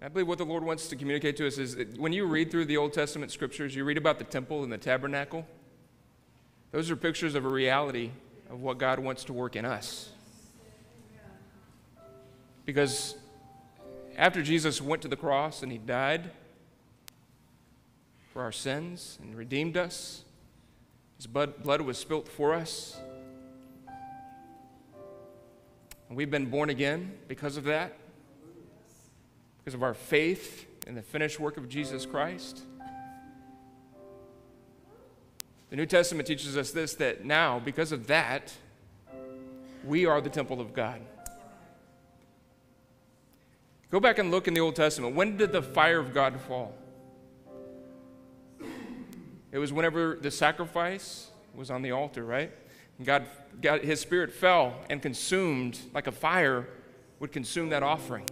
I believe what the Lord wants to communicate to us is that when you read through the Old Testament scriptures, you read about the temple and the tabernacle. Those are pictures of a reality of what God wants to work in us. Because after Jesus went to the cross and he died for our sins and redeemed us, his blood, was spilt for us. And we've been born again because of that, because of our faith in the finished work of Jesus Christ. The New Testament teaches us this that now, because of that, we are the temple of God. Go back and look in the Old Testament. When did the fire of God fall? It was whenever the sacrifice was on the altar, right? And God, God, His Spirit fell and consumed, like a fire would consume that offering.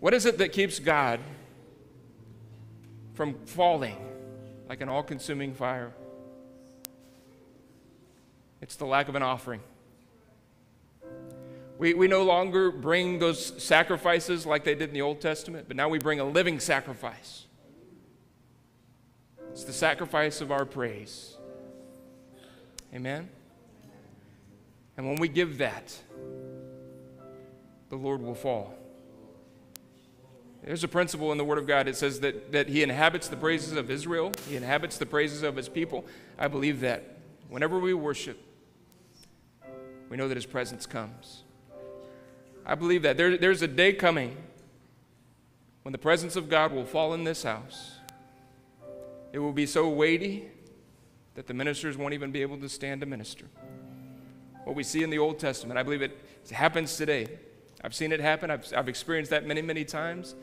What is it that keeps God from falling like an all consuming fire? It's the lack of an offering. We, we no longer bring those sacrifices like they did in the Old Testament, but now we bring a living sacrifice. It's the sacrifice of our praise. Amen? And when we give that, the Lord will fall. There's a principle in the Word of God. It says that, that He inhabits the praises of Israel, He inhabits the praises of His people. I believe that. Whenever we worship, we know that His presence comes. I believe that. There, there's a day coming when the presence of God will fall in this house. It will be so weighty that the ministers won't even be able to stand to minister. What we see in the Old Testament, I believe it happens today. I've seen it happen. I've, I've experienced that many, many times.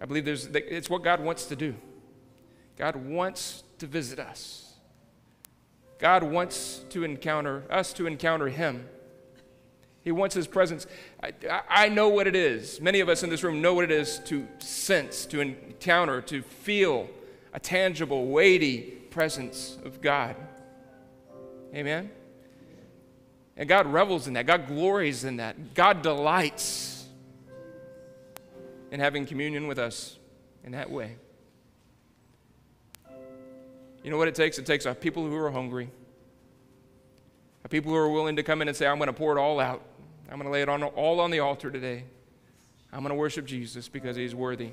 I believe there's, it's what God wants to do. God wants to visit us. God wants to encounter us to encounter Him. He wants His presence. I, I know what it is. Many of us in this room know what it is to sense, to encounter, to feel a tangible, weighty presence of God. Amen? And God revels in that. God glories in that. God delights in having communion with us in that way. You know what it takes? It takes a people who are hungry, a people who are willing to come in and say, I'm going to pour it all out. I'm going to lay it on, all on the altar today. I'm going to worship Jesus because he's worthy.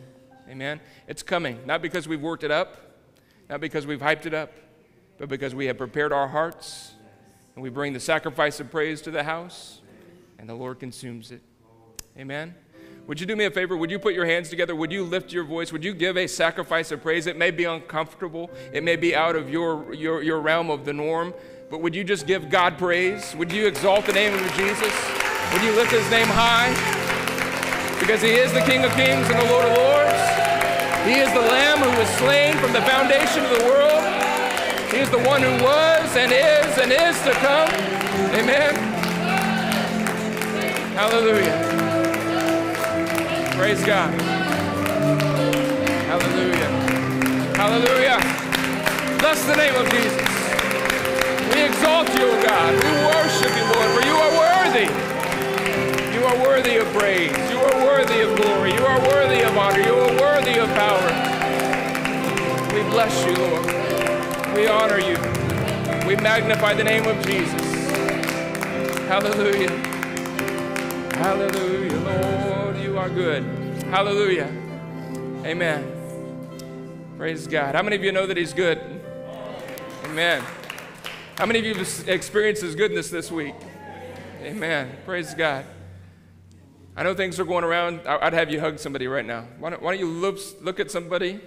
Amen? It's coming, not because we've worked it up, not because we've hyped it up, but because we have prepared our hearts and we bring the sacrifice of praise to the house and the Lord consumes it. Amen? Would you do me a favor? Would you put your hands together? Would you lift your voice? Would you give a sacrifice of praise? It may be uncomfortable, it may be out of your, your, your realm of the norm, but would you just give God praise? Would you exalt the name of Jesus? Would you lift his name high? Because he is the King of kings and the Lord of lords. He is the Lamb who was slain from the foundation of the world. He is the one who was and is and is to come. Amen. Hallelujah. Praise God. Hallelujah. Hallelujah. Bless the name of Jesus. We exalt you, O God. We worship you, Lord, for you are worthy. You are worthy of praise. You are worthy of glory. You are worthy of honor. You are worthy of power. We bless you, Lord. We honor you. We magnify the name of Jesus. Hallelujah. Hallelujah, Lord. You are good. Hallelujah. Amen. Praise God. How many of you know that He's good? Amen. How many of you have experienced His goodness this week? Amen. Praise God. I know things are going around. I'd have you hug somebody right now. Why don't, why don't you look, look at somebody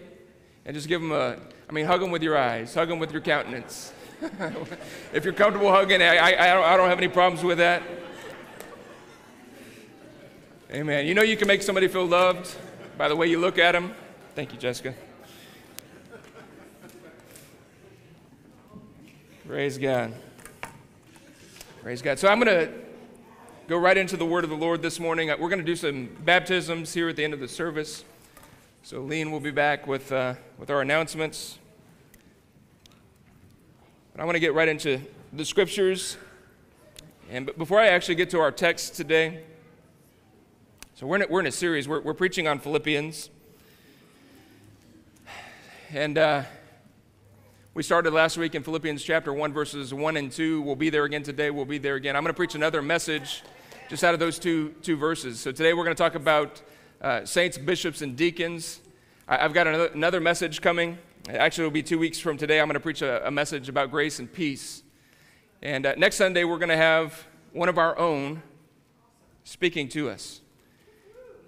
and just give them a, I mean, hug them with your eyes, hug them with your countenance. if you're comfortable hugging, I, I, I, don't, have any problems with that. Amen. You know you can make somebody feel loved by the way you look at them. Thank you, Jessica. Praise God. Praise God. So I'm going to go right into the word of the Lord this morning. We're going to do some baptisms here at the end of the service. So Lean will be back with, uh, with our announcements. But I want to get right into the scriptures. And before I actually get to our text today, So we're in a, we're in a series. We're, we're preaching on Philippians. And uh, we started last week in Philippians chapter 1, verses 1 and 2. We'll be there again today. We'll be there again. I'm going to preach another message just out of those two, two verses. So today we're going to talk about uh, saints, bishops, and deacons. I, have got another, another, message coming. Actually, it'll be two weeks from today. I'm going to preach a, a message about grace and peace. And uh, next Sunday, we're going to have one of our own speaking to us.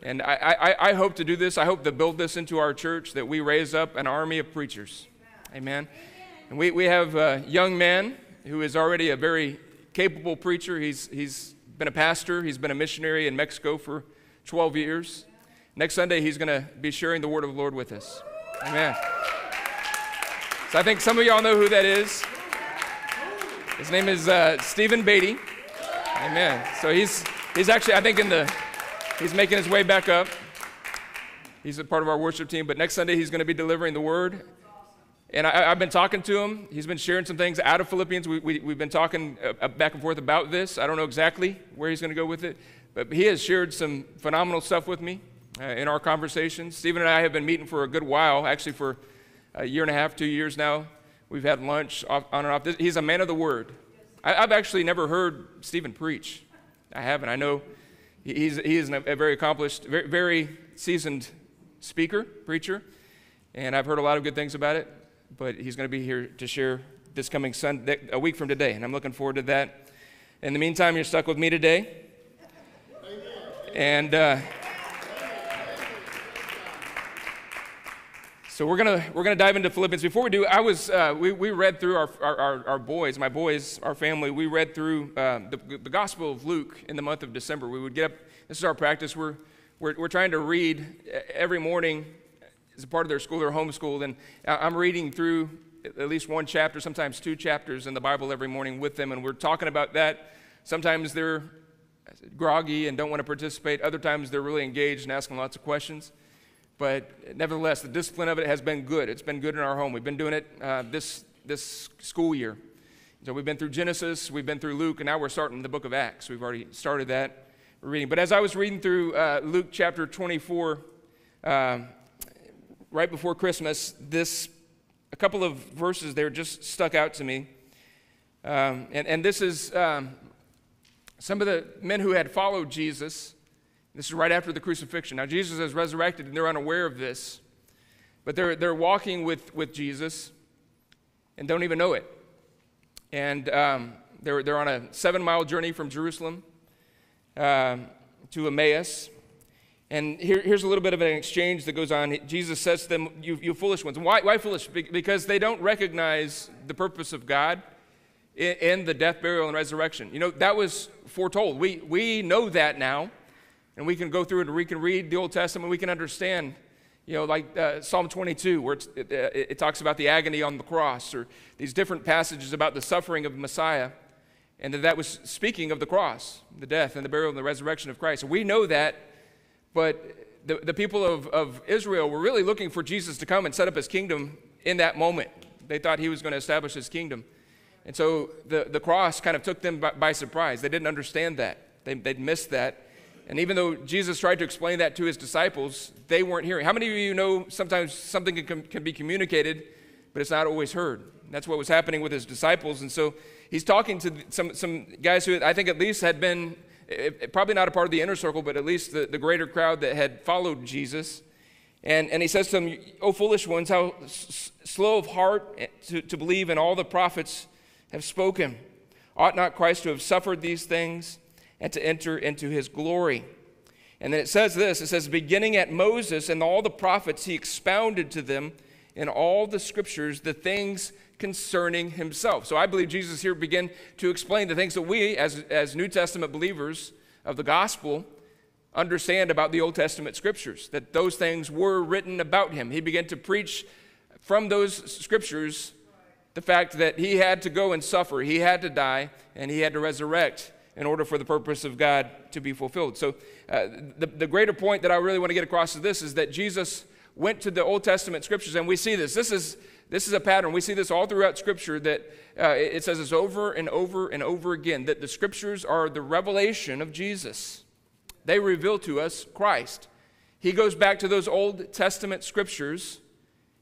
And I, I, I, hope to do this. I hope to build this into our church that we raise up an army of preachers. Amen. And we, we have a young man who is already a very capable preacher. He's, he's been a pastor, he's been a missionary in Mexico for 12 years. Next Sunday, he's going to be sharing the word of the Lord with us. Amen. So I think some of y'all know who that is. His name is uh, Stephen Beatty. Amen. So he's, he's actually, I think, in the He's making his way back up. He's a part of our worship team, but next Sunday he's going to be delivering the word. And I, have been talking to him. He's been sharing some things out of Philippians. We, we, have been talking uh, back and forth about this. I don't know exactly where he's going to go with it, but he has shared some phenomenal stuff with me uh, in our conversations. Stephen and I have been meeting for a good while, actually, for a year and a half, two years now. We've had lunch off, on and off. He's a man of the word. I, I've actually never heard Stephen preach. I haven't. I know He's, he is a very accomplished, very, very seasoned speaker, preacher, and I've heard a lot of good things about it. But he's going to be here to share this coming Sunday, a week from today, and I'm looking forward to that. In the meantime, you're stuck with me today. And uh, so we're gonna we're gonna dive into Philippians. Before we do, I was uh, we, we read through our, our, our, boys, my boys, our family. We read through uh, the, the Gospel of Luke in the month of December. We would get up. This is our practice. We're we're, we're trying to read every morning as a part of their school. They're homeschooled, and I'm reading through at least one chapter, sometimes two chapters in the Bible every morning with them, and we're talking about that. Sometimes they're groggy and don't want to participate. Other times they're really engaged and asking lots of questions. But nevertheless, the discipline of it has been good. It's been good in our home. We've been doing it uh, this, this school year. So we've been through Genesis, we've been through Luke, and now we're starting the book of Acts. We've already started that reading. But as I was reading through uh, Luke chapter 24, uh, right before Christmas, this a couple of verses there just stuck out to me. Um, and, and this is um, some of the men who had followed Jesus this is right after the crucifixion. Now, Jesus is resurrected, and they're unaware of this. But they're, they're walking with, with Jesus and don't even know it. And um, they're, they're on a seven mile journey from Jerusalem um, to Emmaus. And here, here's a little bit of an exchange that goes on. Jesus says to them, You, you foolish ones. Why, why foolish? Because they don't recognize the purpose of God in, in the death, burial, and resurrection. You know, that was foretold. We, we know that now. And we can go through and we can read the Old Testament, we can understand, you know, like uh, Psalm 22, where it, it, it talks about the agony on the cross, or these different passages about the suffering of Messiah, and that that was speaking of the cross, the death and the burial and the resurrection of Christ. We know that, but the, the people of, of Israel were really looking for Jesus to come and set up his kingdom in that moment. They thought he was going to establish his kingdom. And so the, the cross kind of took them by, by surprise. They didn't understand that, they, they'd missed that. And even though Jesus tried to explain that to his disciples, they weren't hearing. How many of you know sometimes something can, can be communicated, but it's not always heard? That's what was happening with his disciples. And so he's talking to some, some guys who I think at least had been, eh, eh, probably not a part of the inner circle, but at least the, the greater crowd that had followed Jesus. And, and he says to them, O foolish ones, how s- slow of heart eh, to, to believe in all the prophets have spoken. Ought not Christ to have suffered these things? And to enter into his glory. And then it says this it says, beginning at Moses and all the prophets, he expounded to them in all the scriptures the things concerning himself. So I believe Jesus here began to explain the things that we, as, as New Testament believers of the gospel, understand about the Old Testament scriptures, that those things were written about him. He began to preach from those scriptures the fact that he had to go and suffer, he had to die, and he had to resurrect in order for the purpose of God to be fulfilled. So, uh, the, the greater point that I really want to get across is this is that Jesus went to the Old Testament scriptures, and we see this. This is, this is a pattern. We see this all throughout Scripture that uh, it says this over and over and over again that the scriptures are the revelation of Jesus. They reveal to us Christ. He goes back to those Old Testament scriptures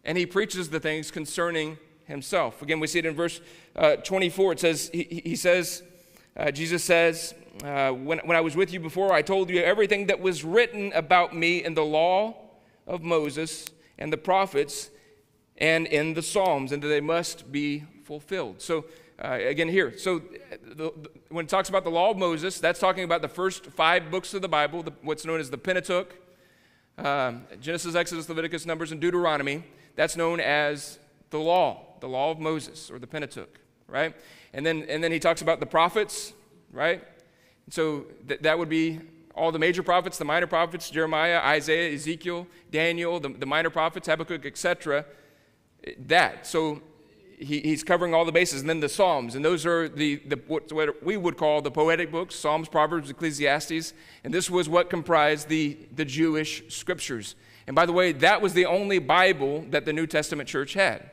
and he preaches the things concerning himself. Again, we see it in verse uh, 24. It says, He, he says, uh, Jesus says, uh, when, when I was with you before, I told you everything that was written about me in the law of Moses and the prophets and in the Psalms, and that they must be fulfilled. So, uh, again, here, so the, the, when it talks about the law of Moses, that's talking about the first five books of the Bible, the, what's known as the Pentateuch um, Genesis, Exodus, Leviticus, Numbers, and Deuteronomy. That's known as the law, the law of Moses, or the Pentateuch, right? And then, and then he talks about the prophets, right? So th- that would be all the major prophets, the minor prophets, Jeremiah, Isaiah, Ezekiel, Daniel, the, the minor prophets, Habakkuk, etc. That. So he, he's covering all the bases. And then the Psalms, and those are the, the what, what, we would call the poetic books Psalms, Proverbs, Ecclesiastes. And this was what comprised the, the Jewish scriptures. And by the way, that was the only Bible that the New Testament church had.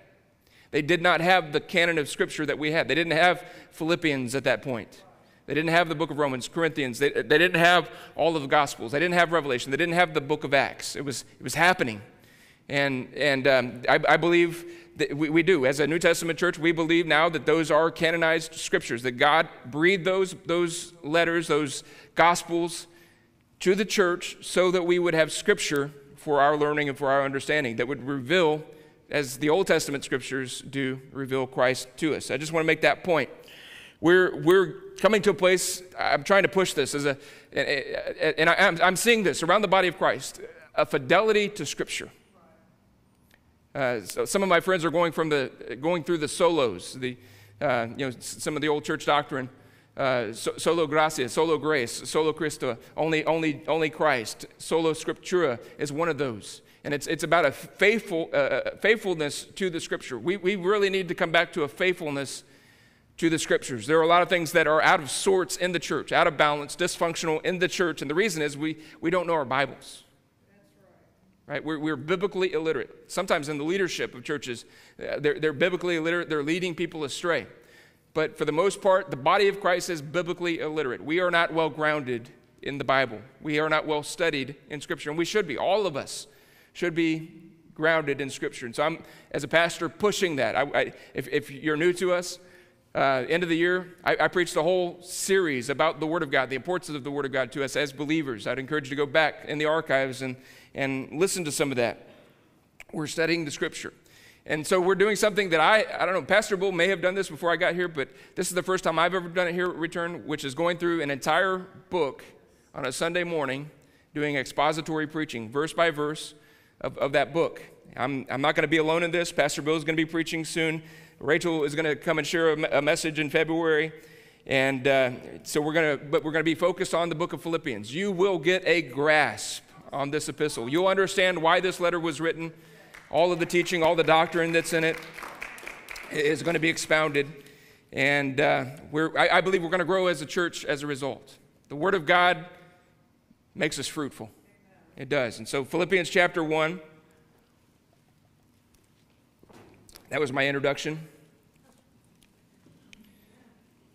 They did not have the canon of scripture that we had, they didn't have Philippians at that point. They didn't have the book of Romans, Corinthians. They, they didn't have all of the Gospels. They didn't have Revelation. They didn't have the book of Acts. It was, it was happening. And, and um, I, I, believe that we, we do. As a New Testament church, we believe now that those are canonized scriptures, that God breathed those, those letters, those Gospels to the church so that we would have scripture for our learning and for our understanding that would reveal, as the Old Testament scriptures do, reveal Christ to us. I just want to make that point. We're, we're coming to a place, I'm trying to push this as a, and I, am seeing this around the body of Christ, a fidelity to Scripture. Uh, so some of my friends are going from the, going through the solos, the, uh, you know, some of the old church doctrine, uh, so, solo gracia, solo grace, solo Christo, only, only, only Christ, solo scriptura is one of those. And it's, it's about a faithful, uh, uh, faithfulness to the scripture. We, we really need to come back to a faithfulness to the scriptures. There are a lot of things that are out of sorts in the church, out of balance, dysfunctional in the church. And the reason is we, we don't know our Bibles. Right? We're, we're biblically illiterate. Sometimes in the leadership of churches, uh, they're, they're biblically illiterate, they're leading people astray. But for the most part, the body of Christ is biblically illiterate. We are not well grounded in the Bible. We are not well studied in Scripture, and we should be. All of us should be grounded in Scripture. And so I'm, as a pastor, pushing that. I, I, if, if you're new to us, uh, end of the year, I, I, preached a whole series about the Word of God, the importance of the Word of God to us as believers. I'd encourage you to go back in the archives and, and listen to some of that. We're studying the Scripture. And so we're doing something that I, I don't know, Pastor Bull may have done this before I got here, but this is the first time I've ever done it here at Return, which is going through an entire book on a Sunday morning, doing expository preaching, verse by verse of, of that book. I'm, I'm not going to be alone in this. Pastor Bill is going to be preaching soon. Rachel is going to come and share a, a message in February. And uh, so we're going to, but we're going to be focused on the book of Philippians. You will get a grasp on this epistle. You'll understand why this letter was written. All of the teaching, all the doctrine that's in it is going to be expounded. And uh, we're, I, I believe we're going to grow as a church as a result. The Word of God makes us fruitful. It does. And so, Philippians chapter 1. That was my introduction.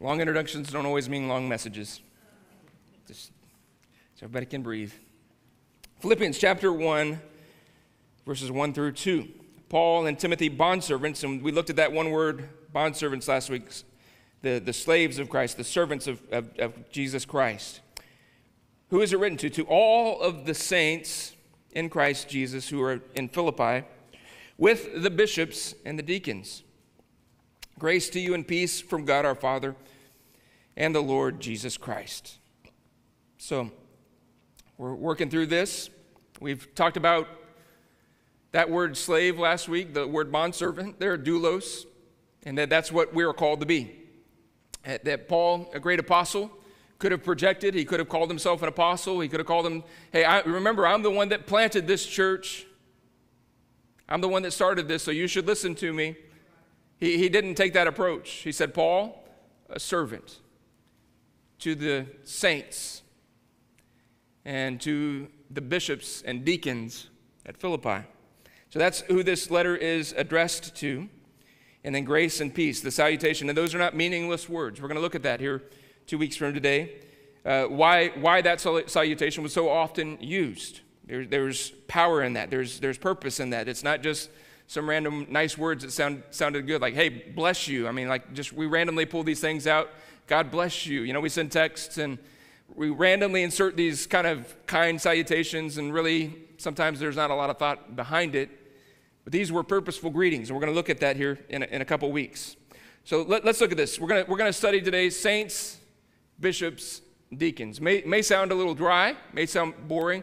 Long introductions don't always mean long messages. Just so everybody can breathe. Philippians chapter 1, verses 1 through 2. Paul and Timothy, bondservants, and we looked at that one word, bondservants, last week. The, the slaves of Christ, the servants of, of, of Jesus Christ. Who is it written to? To all of the saints in Christ Jesus who are in Philippi with the bishops and the deacons. Grace to you and peace from God our Father and the Lord Jesus Christ. So, we're working through this. We've talked about that word slave last week, the word bondservant, there, doulos, and that that's what we are called to be. That Paul, a great apostle, could have projected. He could have called himself an apostle. He could have called him, hey, I, remember, I'm the one that planted this church. I'm the one that started this, so you should listen to me. He, he didn't take that approach. He said, Paul, a servant to the saints and to the bishops and deacons at Philippi. So that's who this letter is addressed to. And then grace and peace, the salutation. And those are not meaningless words. We're going to look at that here two weeks from today. uh, why, why that salutation was so often used. There, there's power in that, there's, there's purpose in that. It's not just some random nice words that sound, sounded good, like, hey, bless you. I mean, like, just we randomly pull these things out. God bless you. You know, we send texts and we randomly insert these kind of kind salutations, and really, sometimes there's not a lot of thought behind it. But these were purposeful greetings, and we're going to look at that here in a, in a couple weeks. So let, us look at this. We're going we're to study today saints, bishops, deacons. May, may sound a little dry, may sound boring,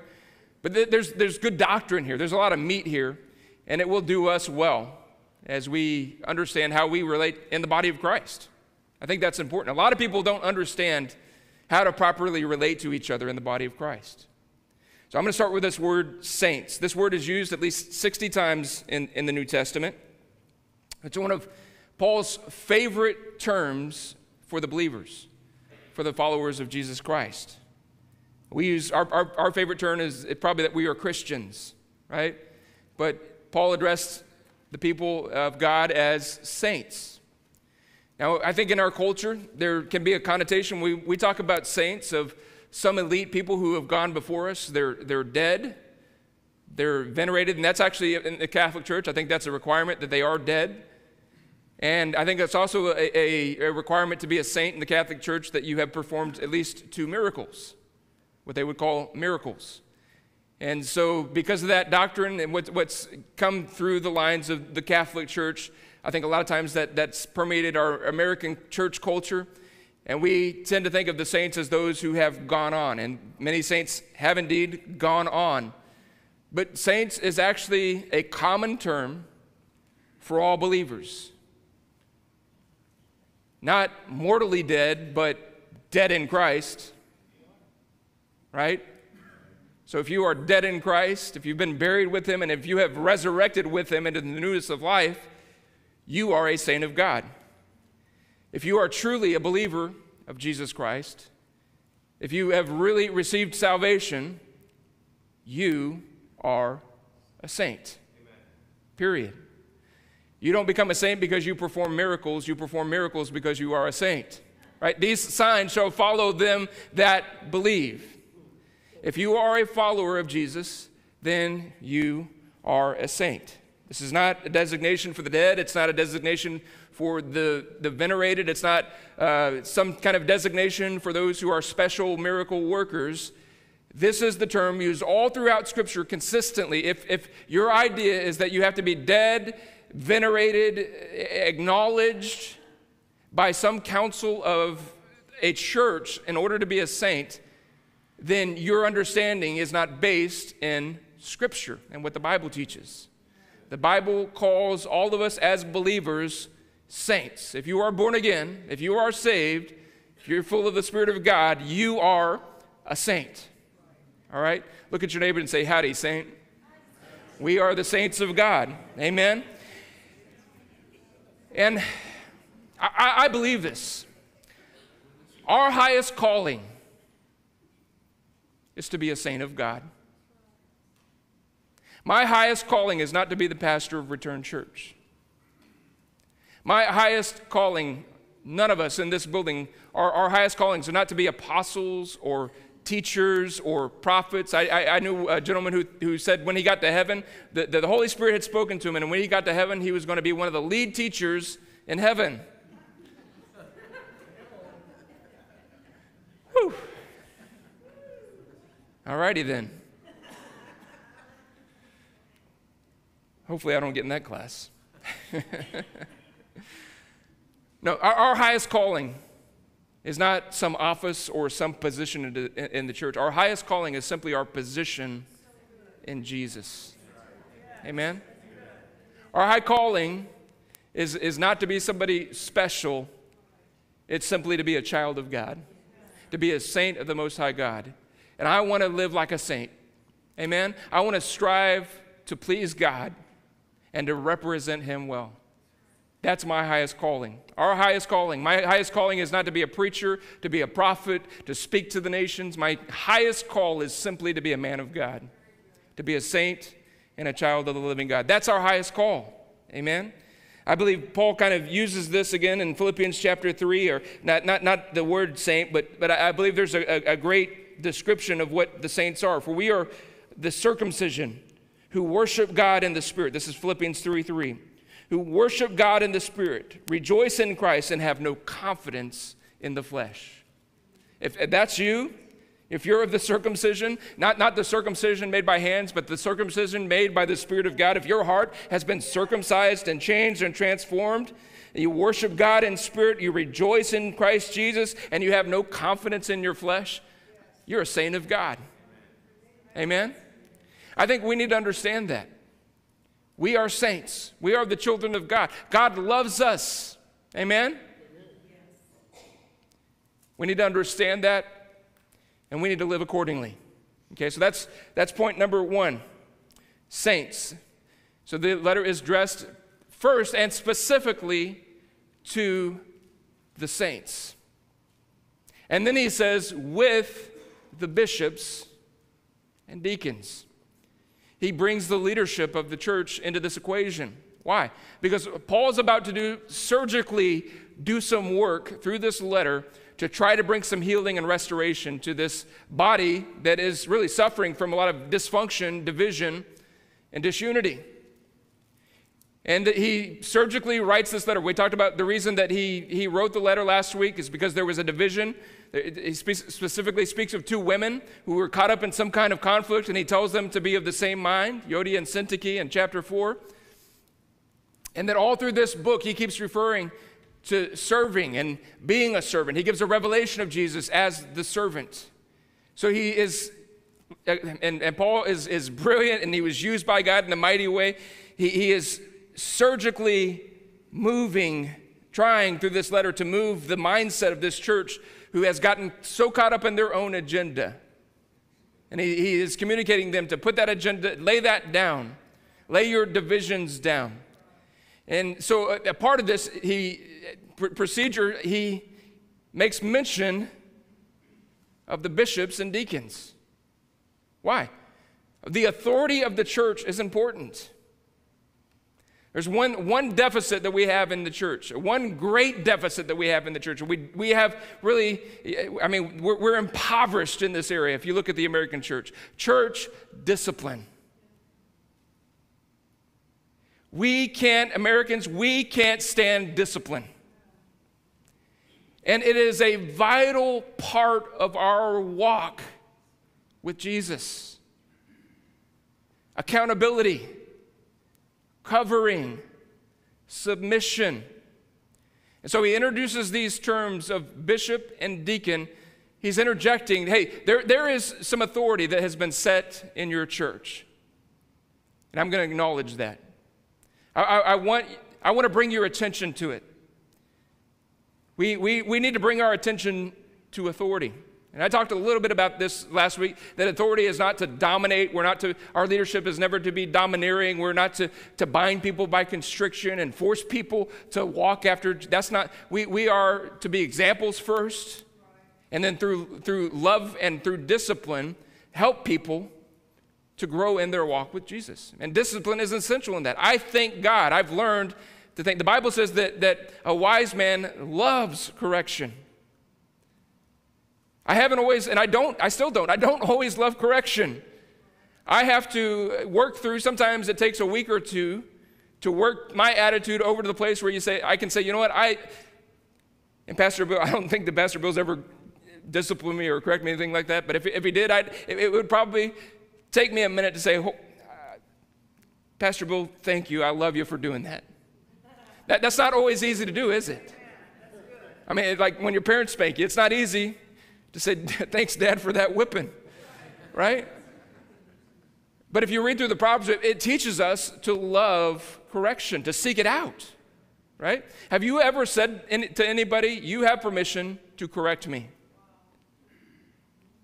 but th- there's, there's good doctrine here. There's a lot of meat here, and it will do us well as we understand how we relate in the body of Christ. I think that's important. A lot of people don't understand how to properly relate to each other in the body of Christ. So I'm going to start with this word saints. This word is used at least 60 times in, in the New Testament. It's one of Paul's favorite terms for the believers, for the followers of Jesus Christ. We use our, our, our favorite term is probably that we are Christians, right? But Paul addressed the people of God as saints. Now, I think in our culture, there can be a connotation. We, we talk about saints of some elite people who have gone before us. They're, they're dead, they're venerated, and that's actually in the Catholic Church. I think that's a requirement that they are dead. And I think that's also a, a, a, requirement to be a saint in the Catholic Church that you have performed at least two miracles, what they would call miracles. And so, because of that doctrine and what, what's come through the lines of the Catholic Church, I think a lot of times that, that's permeated our American church culture. And we tend to think of the saints as those who have gone on, and many saints have indeed gone on. But saints is actually a common term for all believers. Not mortally dead, but dead in Christ, right? So if you are dead in Christ, if you've been buried with Him, and if you have resurrected with Him into the newness of life, you are a saint of God. If you are truly a believer of Jesus Christ, if you have really received salvation, you are a saint. Amen. Period. You don't become a saint because you perform miracles, you perform miracles because you are a saint. Right? These signs shall follow them that believe. If you are a follower of Jesus, then you are a saint. This is not a designation for the dead. It's not a designation for the, the venerated. It's not uh, some kind of designation for those who are special miracle workers. This is the term used all throughout Scripture consistently. If, if your idea is that you have to be dead, venerated, acknowledged by some council of a church in order to be a saint, then your understanding is not based in Scripture and what the Bible teaches. The Bible calls all of us as believers saints. If you are born again, if you are saved, if you're full of the Spirit of God, you are a saint. All right? Look at your neighbor and say, Howdy, saint. We are the saints of God. Amen? And I, I believe this. Our highest calling is to be a saint of God. My highest calling is not to be the pastor of Return Church. My highest calling, none of us in this building, our, our highest callings are not to be apostles or teachers or prophets. I, I, I, knew a gentleman who, who said when he got to heaven, the, the Holy Spirit had spoken to him, and when he got to heaven, he was going to be one of the lead teachers in heaven. Whew. All righty then. Hopefully, I don't get in that class. No, our, our highest calling is not some office or some position in the, church. Our highest calling is simply our position in Jesus. Amen? Our high calling is, is not to be somebody special, it's simply to be a child of God, to be a saint of the Most High God. And I want to live like a saint. Amen? I want to strive to please God and to represent Him well. That's my highest calling. Our highest calling. My highest calling is not to be a preacher, to be a prophet, to speak to the nations. My highest call is simply to be a man of God, to be a saint and a child of the living God. That's our highest call. Amen? I believe Paul kind of uses this again in Philippians chapter 3, or not, not, not the word saint, but, but I believe there's a, a great description of what the saints are. For we are the circumcision who worship God in the Spirit. This is Philippians 3 3. Who worship God in the Spirit, rejoice in Christ, and have no confidence in the flesh. If, that's you, if you're of the circumcision, not, not the circumcision made by hands, but the circumcision made by the Spirit of God, if your heart has been circumcised and changed and transformed, and you worship God in spirit, you rejoice in Christ Jesus, and you have no confidence in your flesh, you're a saint of God. Amen? I think we need to understand that. We are saints, we are the children of God. God loves us. Amen? We need to understand that and we need to live accordingly. Okay, so that's, that's point number one saints. So the letter is addressed first and specifically to the saints. And then he says, with the bishops and deacons. He brings the leadership of the church into this equation. Why? Because Paul is about to do surgically do some work through this letter to try to bring some healing and restoration to this body that is really suffering from a lot of dysfunction, division, and disunity. And he surgically writes this letter. We talked about the reason that he, he wrote the letter last week is because there was a division. He specifically speaks of two women who were caught up in some kind of conflict, and he tells them to be of the same mind, Euodia and Syntyche in chapter 4. And that all through this book, he keeps referring to serving and being a servant. He gives a revelation of Jesus as the servant. So he is, uh, and, and Paul is, is brilliant and he was used by God in a mighty way. He, he is surgically moving, trying through this letter to move the mindset of this church who has gotten so caught up in their own agenda. And he, he is communicating them to put that agenda, lay that down, lay your divisions down. And so, a, a part of this, he procedure, he makes mention of the bishops and deacons. Why? The authority of the church is important. There's one, one deficit that we have in the church, one great deficit that we have in the church. We, we have really, I mean, we're, we're impoverished in this area if you look at the American church. Church discipline. We can't, Americans, we can't stand discipline. And it is a vital part of our walk with Jesus. Accountability, covering, submission. And so he introduces these terms of bishop and deacon. He's interjecting hey, there, there is some authority that has been set in your church. And I'm going to acknowledge that. I, I, I, want, I want to bring your attention to it. We, we, we need to bring our attention to authority. And I talked a little bit about this last week that authority is not to dominate. We're not to, our leadership is never to be domineering. We're not to, to bind people by constriction and force people to walk after. That's not, we, we are to be examples first. And then through, through love and through discipline, help people to grow in their walk with Jesus. And discipline is essential in that. I thank God. I've learned to think. The Bible says that, that a wise man loves correction. I haven't always, and I don't, I still don't, I don't always love correction. I have to work through, sometimes it takes a week or two to work my attitude over to the place where you say, I can say, you know what, I, and Pastor Bill, I don't think that Pastor Bill's ever disciplined me or correct me, anything like that, but if, if he did, I'd, it, would probably take me a minute to say, Pastor Bill, thank you, I love you for doing that. That, that's not always easy to do, is it? I mean, like when your parents spank you, it's not easy to say, thanks, Dad, for that whipping, right? But if you read through the Proverbs, it teaches us to love correction, to seek it out, right? Have you ever said to anybody, You have permission to correct me?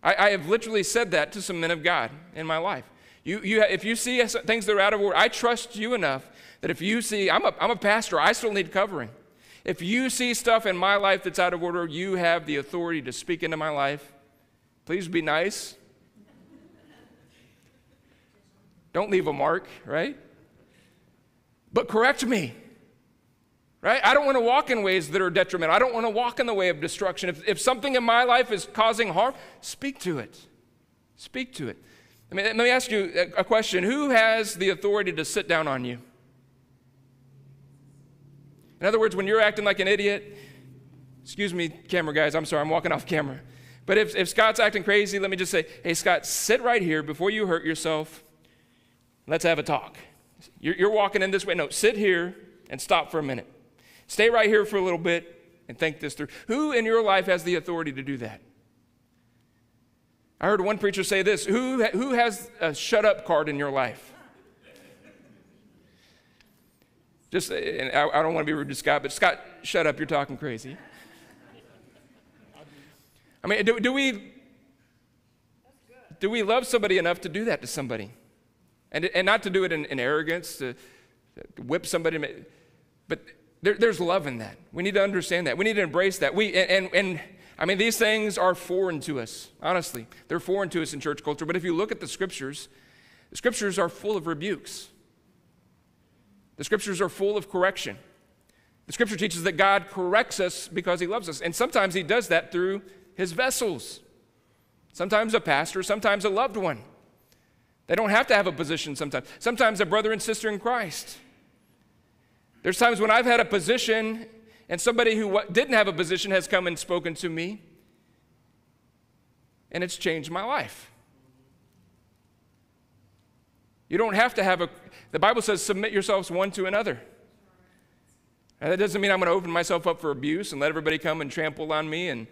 I, I have literally said that to some men of God in my life. You, you, if you see things that are out of order, I trust you enough that if you see, I'm a, I'm a pastor, I still need covering. If you see stuff in my life that's out of order, you have the authority to speak into my life. Please be nice. Don't leave a mark, right? But correct me. Right? I don't want to walk in ways that are detrimental. I don't want to walk in the way of destruction. If, if something in my life is causing harm, speak to it. Speak to it. I mean, let me ask you a question Who has the authority to sit down on you? In other words, when you're acting like an idiot, excuse me, camera guys, I'm sorry, I'm walking off camera. But if, if Scott's acting crazy, let me just say, hey, Scott, sit right here before you hurt yourself. Let's have a talk. You're, you're walking in this way. No, sit here and stop for a minute. Stay right here for a little bit and think this through. Who in your life has the authority to do that? I heard one preacher say this Who, who has a shut up card in your life? Just, and I, I don't want to be rude to Scott, but Scott, shut up, you're talking crazy. I mean, do, do we do we love somebody enough to do that to somebody? And, and not to do it in, in arrogance, to, to, whip somebody, but there, there's love in that. We need to understand that. We need to embrace that. We, and, and, and I mean, these things are foreign to us, honestly. They're foreign to us in church culture. But if you look at the scriptures, the scriptures are full of rebukes. The scriptures are full of correction. The scripture teaches that God corrects us because he loves us. And sometimes he does that through his vessels. Sometimes a pastor, sometimes a loved one. They don't have to have a position sometimes. Sometimes a brother and sister in Christ. There's times when I've had a position and somebody who didn't have a position has come and spoken to me, and it's changed my life. You don't have to have a, the Bible says, submit yourselves one to another. And that doesn't mean I'm going to open myself up for abuse and let everybody come and trample on me and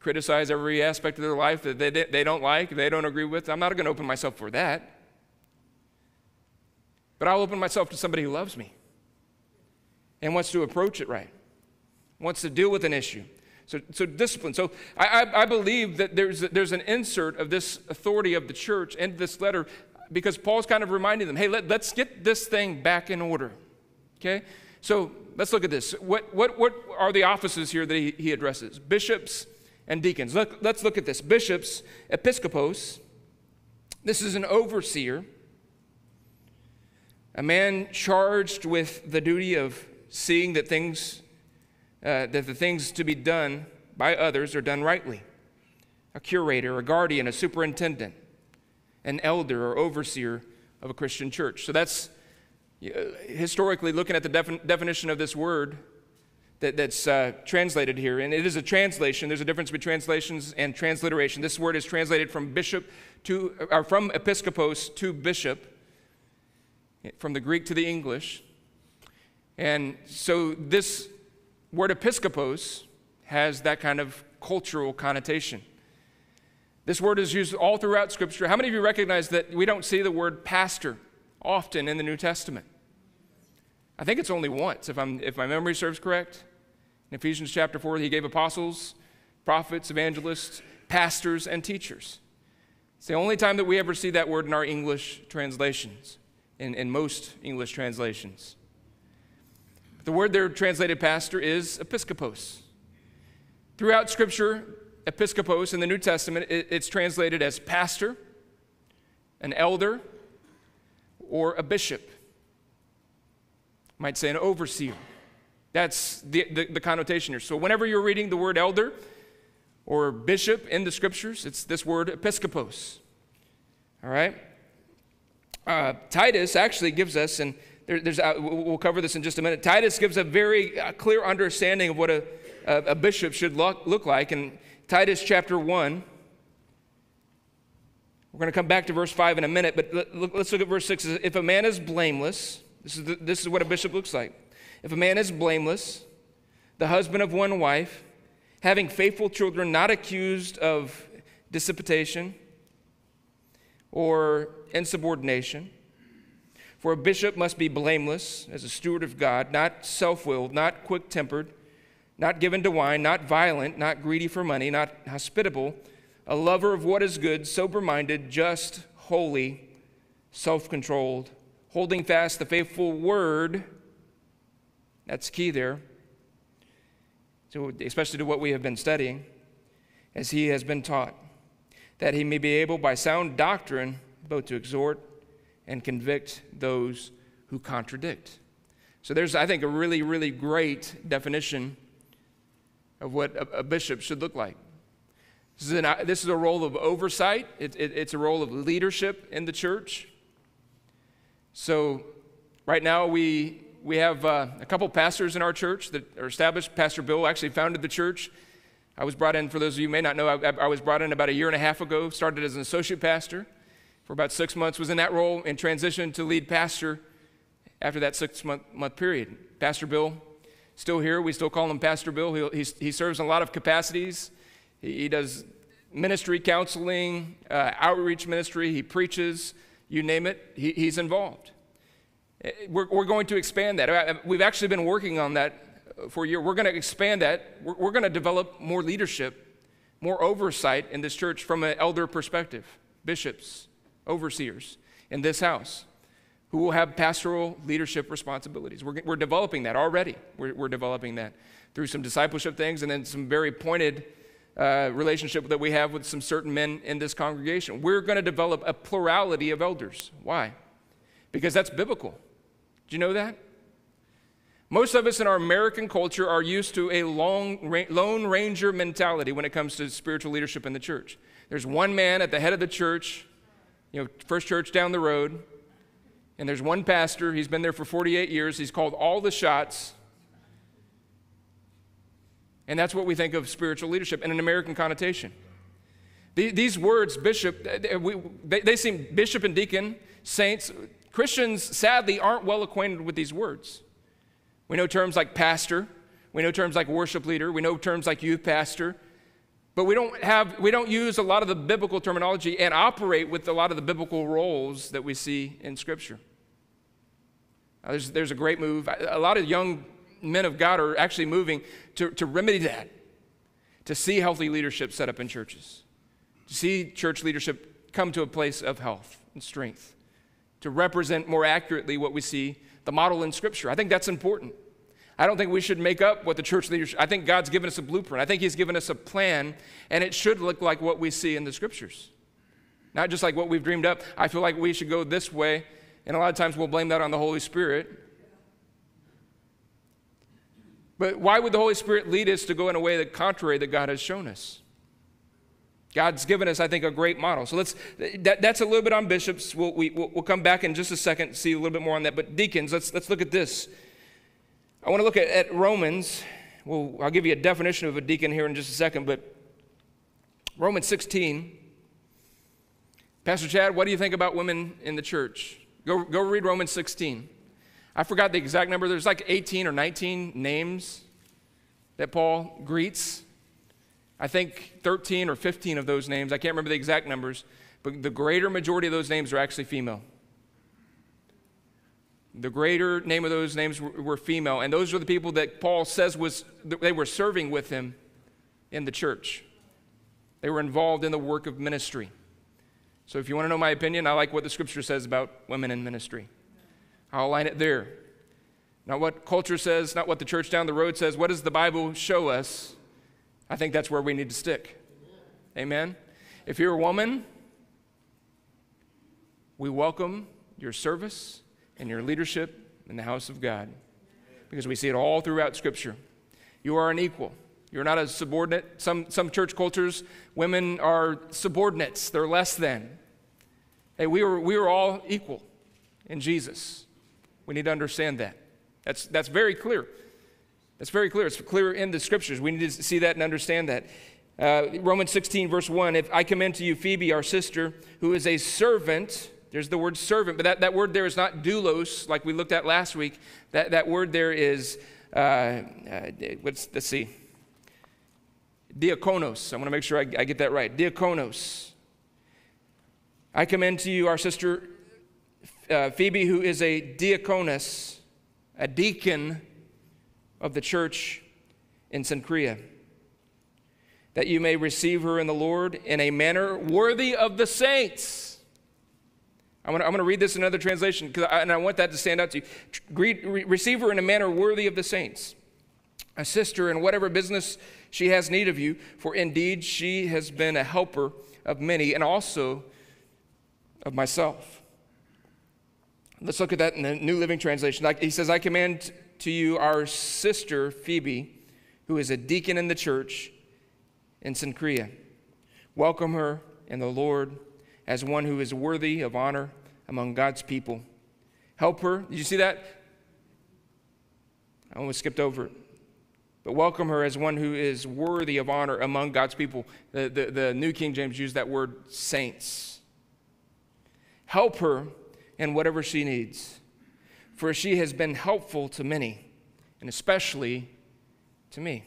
criticize every aspect of their life that they, they don't like, they don't agree with. I'm not going to open myself for that. But I'll open myself to somebody who loves me and wants to approach it right, wants to deal with an issue. So, so discipline. So I, I, I believe that there's, there's an insert of this authority of the church in this letter because Paul's kind of reminding them, hey, let, let's get this thing back in order. Okay? So let's look at this. What, what, what are the offices here that he, he addresses? Bishops and deacons. Let, let's look at this. Bishops, episcopos. This is an overseer, a man charged with the duty of seeing that things, uh, that the things to be done by others are done rightly. A curator, a guardian, a superintendent, an elder or overseer of a Christian church. So that's historically looking at the defin- definition of this word that, that's uh, translated here. And it is a translation. There's a difference between translations and transliteration. This word is translated from bishop to, or from episcopos to bishop, from the Greek to the English. And so this word episcopos has that kind of cultural connotation. This word is used all throughout Scripture. How many of you recognize that we don't see the word pastor often in the New Testament? I think it's only once, if, I'm, if my memory serves correct. In Ephesians chapter 4, he gave apostles, prophets, evangelists, pastors, and teachers. It's the only time that we ever see that word in our English translations, in, in most English translations. The word there translated pastor is episcopos. Throughout Scripture, episcopos in the New Testament, it's translated as pastor, an elder, or a bishop. Might say an overseer. That's the, the, the, connotation here. So, whenever you're reading the word elder or bishop in the scriptures, it's this word episcopos. All right? Uh, Titus actually gives us, and there, there's, uh, we'll cover this in just a minute. Titus gives a very uh, clear understanding of what a, a, bishop should look, look like. In Titus chapter 1, we're going to come back to verse 5 in a minute, but let, us look at verse 6. If a man is blameless, this is, the, this is what a bishop looks like. If a man is blameless, the husband of one wife, having faithful children, not accused of dissipation or insubordination, for a bishop must be blameless as a steward of God, not self willed, not quick tempered, not given to wine, not violent, not greedy for money, not hospitable, a lover of what is good, sober minded, just, holy, self controlled, holding fast the faithful word. That's key there. So, especially to what we have been studying, as he has been taught, that he may be able by sound doctrine both to exhort and convict those who contradict. So there's, I think, a really, really great definition of what a, a bishop should look like. This is, an, this is a role of oversight, it, it, it's a role of leadership in the church. So, right now, we, we have uh, a couple pastors in our church that are established. Pastor Bill actually founded the church. I was brought in, for those of you may not know, I, I was brought in about a year and a half ago, started as an associate pastor for about six months, was in that role and transitioned to lead pastor after that six month, month period. Pastor Bill, still here. We still call him Pastor Bill. He, he serves in a lot of capacities. He, he does ministry, counseling, uh, outreach ministry. He preaches, you name it, he, he's involved. Eh, we're, we're going to expand that. Uh, we've actually been working on that for a year. We're going to expand that. We're, we're going to develop more leadership, more oversight in this church from an elder perspective, bishops, overseers in this house who will have pastoral leadership responsibilities. We're, we're developing that already. We're, we're, developing that through some discipleship things and then some very pointed uh, relationship that we have with some certain men in this congregation. We're going to develop a plurality of elders. Why? Because that's biblical. Do you know that? Most of us in our American culture are used to a long, lone ranger mentality when it comes to spiritual leadership in the church. There's one man at the head of the church you know, First Church down the road, and there's one pastor. He's been there for 48 years. He's called all the shots. And that's what we think of spiritual leadership in an American connotation. These words, bishop, they seem bishop and deacon, saints. Christians, sadly, aren't well acquainted with these words. We know terms like pastor, we know terms like worship leader, we know terms like youth pastor, but we don't have we don't use a lot of the biblical terminology and operate with a lot of the biblical roles that we see in scripture. Uh, there's, there's a great move. A lot of young men of god are actually moving to, to remedy that to see healthy leadership set up in churches to see church leadership come to a place of health and strength to represent more accurately what we see the model in scripture. I think that's important I don't think we should make up what the church leaders. I think God's given us a blueprint. I think He's given us a plan, and it should look like what we see in the scriptures. Not just like what we've dreamed up. I feel like we should go this way, and a lot of times we'll blame that on the Holy Spirit. But why would the Holy Spirit lead us to go in a way that contrary that God has shown us? God's given us, I think, a great model. So let's, that, that's a little bit on bishops. We'll, we, we will come back in just a second, see a little bit more on that. But deacons, let's, let's look at this. I want to look at, at Romans. Well, I'll give you a definition of a deacon here in just a second, but Romans 16. Pastor Chad, what do you think about women in the church? Go, go read Romans 16. I forgot the exact number. There's like 18 or 19 names that Paul greets. I think 13 or 15 of those names, I can't remember the exact numbers, but the greater majority of those names are actually female. The greater name of those names were, female, and those were the people that Paul says was they were serving with him in the church. They were involved in the work of ministry. So if you want to know my opinion, I like what the scripture says about women in ministry. I'll line it there. Not what culture says, not what the church down the road says. What does the Bible show us? I think that's where we need to stick. Amen. If you're a woman, we welcome your service and your leadership in the house of God. Because we see it all throughout Scripture. You are an equal. You're not a subordinate. Some, some church cultures, women are subordinates, they're less than. Hey, we are, we are all equal in Jesus. We need to understand that. That's, that's very clear. That's very clear. It's clear in the scriptures. We need to see that and understand that. Uh, Romans 16, verse 1 If I commend to you Phoebe, our sister, who is a servant there's the word servant, but that, that word there is not doulos, like we looked at last week. That, that word there is, uh, uh, let's, let's see, diakonos. I want to make sure I, I get that right. Diakonos. I commend to you our sister uh, Phoebe, who is a diakonos, a deacon of the church in Cenchrea, that you may receive her in the Lord in a manner worthy of the saints I'm going to read this in another translation, I, and I want that to stand out to you. Greet, re, receive her in a manner worthy of the saints, Assist her in whatever business she has need of you, for indeed she has been a helper of many and also of myself. Let's look at that in the New Living Translation. He says, I command to you our sister Phoebe, who is a deacon in the church in Cenchrea. Welcome her in the Lord as one who is worthy of honor among God's people. Help her. Did you see that? I almost skipped over it. But welcome her as one who is worthy of honor among God's people. The, the, the New King James used that word saints. Help her in whatever she needs, for she has been helpful to many, and especially to me.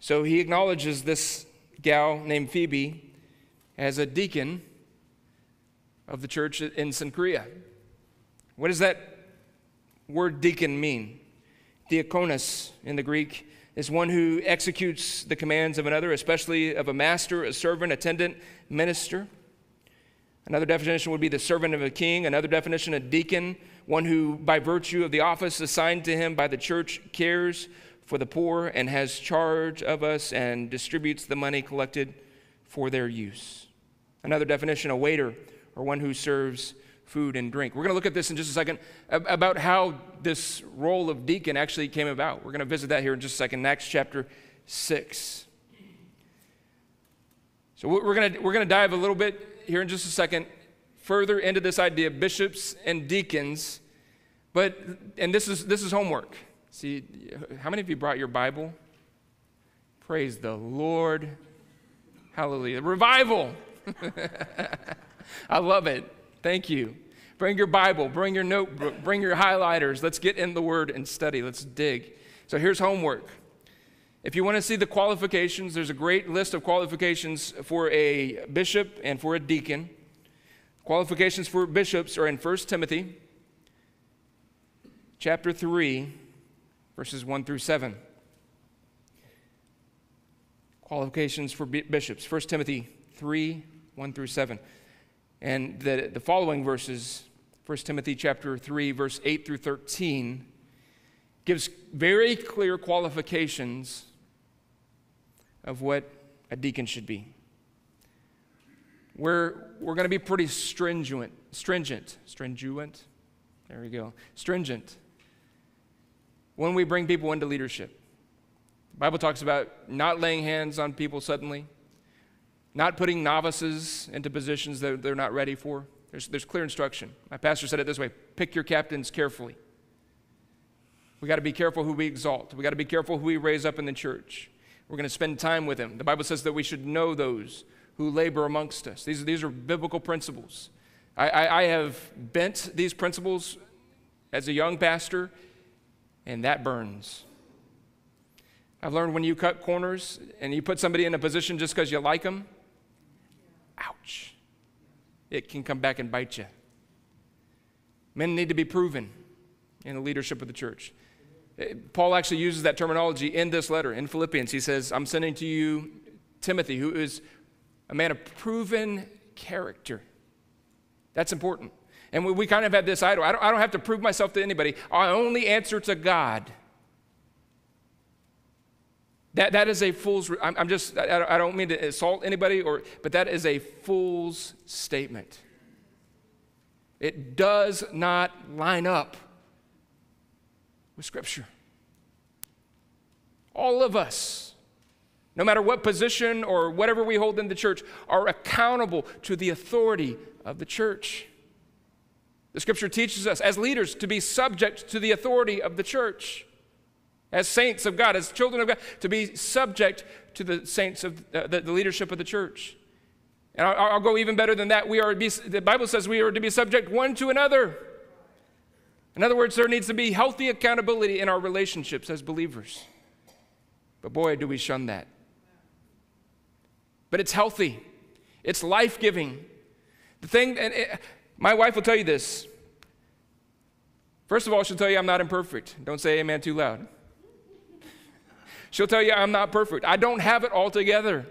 So he acknowledges this gal named Phoebe as a deacon of the church in Cenchrea. What does that word deacon mean? Diakonos in the Greek is one who executes the commands of another, especially of a master, a servant, attendant, minister. Another definition would be the servant of a king. Another definition, a deacon, one who, by virtue of the office assigned to him by the church, cares for the poor and has charge of us and distributes the money collected for their use. Another definition, a waiter, or one who serves food and drink. We're going to look at this in just a second about how this role of deacon actually came about. We're going to visit that here in just a second. Acts chapter 6. So we're going to, we're going to dive a little bit here in just a second further into this idea of bishops and deacons. But, and this is, this is homework. See, how many of you brought your Bible? Praise the Lord. Hallelujah. Revival. I love it. Thank you. Bring your Bible, bring your notebook, bring your highlighters. Let's get in the Word and study. Let's dig. So here's homework. If you want to see the qualifications, there's a great list of qualifications for a bishop and for a deacon. Qualifications for bishops are in 1 Timothy chapter 3 verses 1 through 7. Qualifications for bishops 1 Timothy 3 1 through 7. And the, the following verses, 1 Timothy chapter 3, verse 8 through 13, gives very clear qualifications of what a deacon should be. We're, we're going to be pretty stringent, stringent, stringent, there we go, stringent when we bring people into leadership. The Bible talks about not laying hands on people suddenly, not putting novices into positions that they're not ready for. There's, there's clear instruction. My pastor said it this way pick your captains carefully. We got to be careful who we exalt. We got to be careful who we raise up in the church. We're going to spend time with them. The Bible says that we should know those who labor amongst us. These, these are biblical principles. I, I, I have bent these principles as a young pastor, and that burns. I've learned when you cut corners and you put somebody in a position just because you like them, ouch, it can come back and bite you. Men need to be proven in the leadership of the church. Eh, Paul actually uses that terminology in this letter in Philippians. He says, I'm sending to you Timothy, who is a man of proven character. That's important. And we, we kind of have this idol. I don't, I don't have to prove myself to anybody. I only answer to God. That, that is a fool's, I'm, I'm just, I, I don't mean to assault anybody, or, but that is a fool's statement. It does not line up with Scripture. All of us, no matter what position or whatever we hold in the church, are accountable to the authority of the church. The Scripture teaches us as leaders to be subject to the authority of the church as saints of God, as children of God, to be subject to the saints of uh, the, the, leadership of the church. And I'll, I'll, go even better than that. We are be, the Bible says we are to be subject one to another. In other words, there needs to be healthy accountability in our relationships as believers. But boy, do we shun that. But it's healthy, it's life giving. The thing, and it, my wife will tell you this. First of all, she'll tell you I'm not imperfect. Don't say amen too loud. She'll tell you I'm not perfect. I don't have it all together.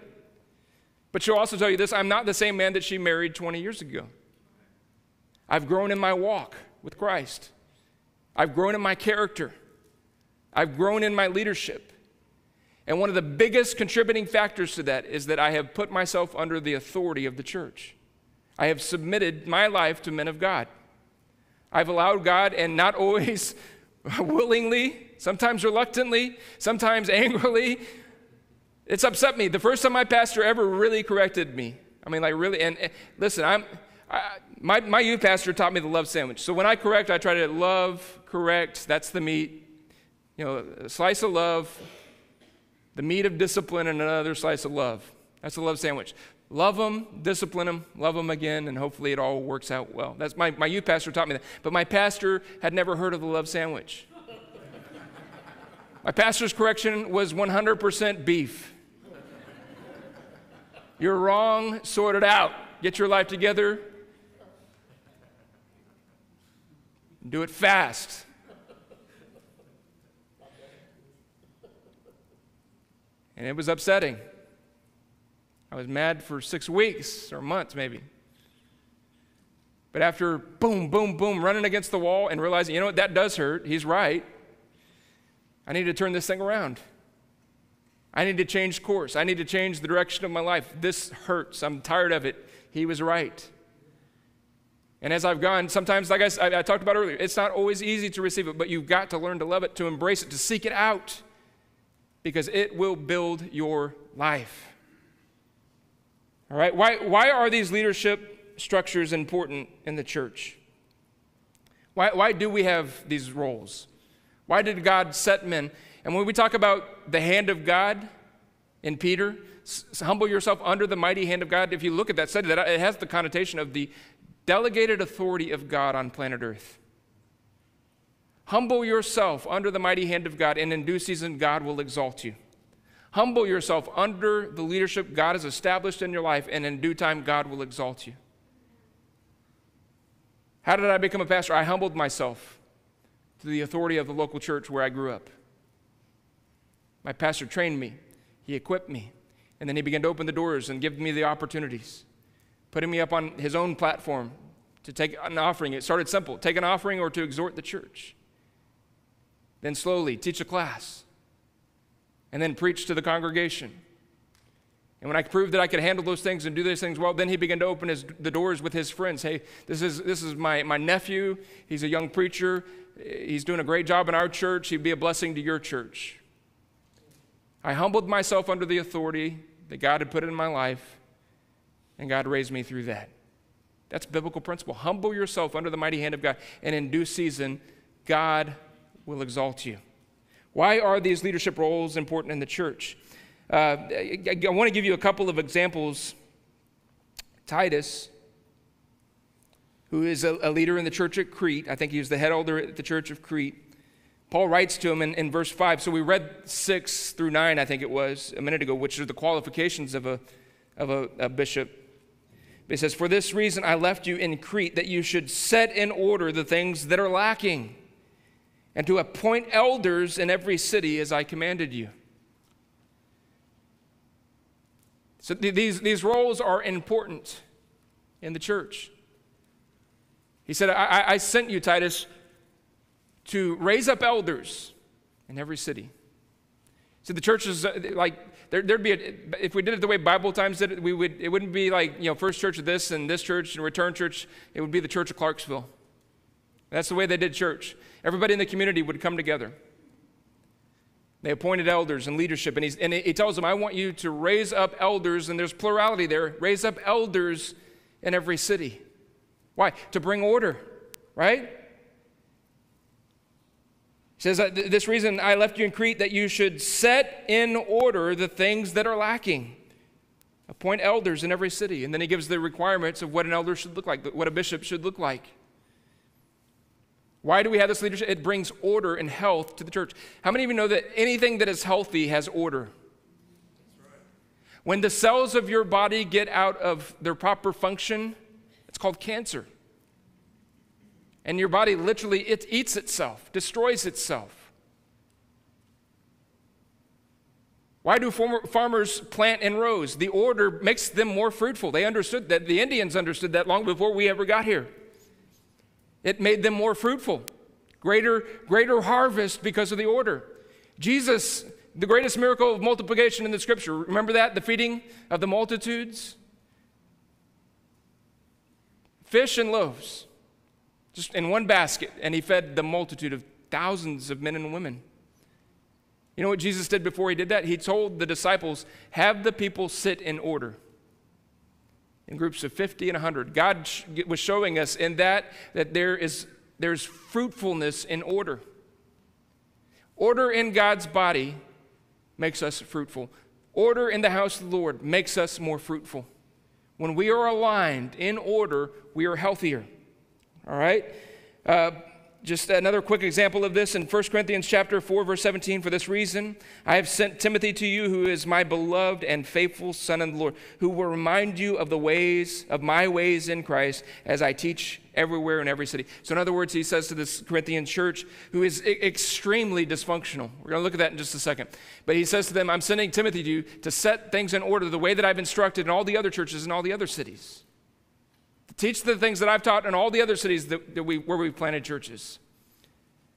But she'll also tell you this I'm not the same man that she married 20 years ago. I've grown in my walk with Christ, I've grown in my character, I've grown in my leadership. And one of the biggest contributing factors to that is that I have put myself under the authority of the church. I have submitted my life to men of God. I've allowed God, and not always willingly, sometimes reluctantly, sometimes angrily. It's upset me. The first time my pastor ever really corrected me, I mean, like really, and, and listen, I'm, I, my, my youth pastor taught me the love sandwich. So when I correct, I try to love, correct, that's the meat. You know, a slice of love, the meat of discipline, and another slice of love. That's the love sandwich. Love them, discipline them, love them again, and hopefully it all works out well. That's my, my youth pastor taught me that. But my pastor had never heard of the love sandwich. My pastor's correction was 100% beef. You're wrong, sort it out. Get your life together. Do it fast. And it was upsetting. I was mad for six weeks or months, maybe. But after boom, boom, boom, running against the wall and realizing, you know what, that does hurt. He's right. I need to turn this thing around. I need to change course. I need to change the direction of my life. This hurts. I'm tired of it. He was right. And as I've gone, sometimes, like I, I, talked about earlier, it's not always easy to receive it, but you've got to learn to love it, to embrace it, to seek it out, because it will build your life. All right? Why, why are these leadership structures important in the church? Why, why do we have these roles? Why did God set men? And when we talk about the hand of God in Peter, humble yourself under the mighty hand of God. If you look at that study, that it has the connotation of the delegated authority of God on planet Earth. Humble yourself under the mighty hand of God, and in due season, God will exalt you. Humble yourself under the leadership God has established in your life, and in due time, God will exalt you. How did I become a pastor? I humbled myself to the authority of the local church where I grew up. My pastor trained me, he equipped me, and then he began to open the doors and give me the opportunities, putting me up on his own platform to take an offering. It started simple take an offering or to exhort the church. Then slowly teach a class, and then preach to the congregation. And when I proved that I could handle those things and do those things well, then he began to open his, the doors with his friends. Hey, this is, this is my, my nephew. He's a young preacher. He's doing a great job in our church. He'd be a blessing to your church. I humbled myself under the authority that God had put in my life, and God raised me through that. That's biblical principle. Humble yourself under the mighty hand of God, and in due season, God will exalt you. Why are these leadership roles important in the church? Uh, I, I want to give you a couple of examples. Titus, who is a, a leader in the church at Crete, I think he was the head elder at the church of Crete. Paul writes to him in, in verse 5. So we read 6 through 9, I think it was, a minute ago, which are the qualifications of a, of a, a bishop. He says, For this reason I left you in Crete, that you should set in order the things that are lacking, and to appoint elders in every city as I commanded you. So th- these, these roles are important in the church. He said, I, I sent you, Titus, to raise up elders in every city. So the church is uh, like there, would be a, if we did it the way Bible Times did it, we would it wouldn't be like you know First Church of this and this church and Return Church. It would be the Church of Clarksville. That's the way they did church. Everybody in the community would come together. They appointed elders and leadership, and, he's, and he tells them, "I want you to raise up elders." And there's plurality there. Raise up elders in every city. Why? To bring order, right? He says, This reason I left you in Crete, that you should set in order the things that are lacking. Appoint elders in every city. And then he gives the requirements of what an elder should look like, what a bishop should look like. Why do we have this leadership? It brings order and health to the church. How many of you know that anything that is healthy has order? When the cells of your body get out of their proper function, it's called cancer. And your body literally it eats itself, destroys itself. Why do farmers plant in rows? The order makes them more fruitful. They understood that. The Indians understood that long before we ever got here. It made them more fruitful. Greater, greater harvest because of the order. Jesus, the greatest miracle of multiplication in the scripture, remember that? The feeding of the multitudes? Fish and loaves. just in one basket, and he fed the multitude of thousands of men and women. You know what Jesus did before he did that? He told the disciples, Have the people sit in order in groups of 50 and 100. God was showing us in that that there is there's fruitfulness in order. Order in God's body makes us fruitful. Order in the house of the Lord makes us more fruitful. When we are aligned in order, we are healthier. All right? Uh, just another quick example of this in 1 Corinthians chapter 4 verse 17 for this reason I have sent Timothy to you who is my beloved and faithful son in the Lord who will remind you of the ways of my ways in Christ as I teach everywhere in every city. So in other words he says to this Corinthian church who is I- extremely dysfunctional. We're going to look at that in just a second. But he says to them I'm sending Timothy to you to set things in order the way that I've instructed in all the other churches in all the other cities. Teach the things that I've taught in all the other cities that, that we, where we've planted churches.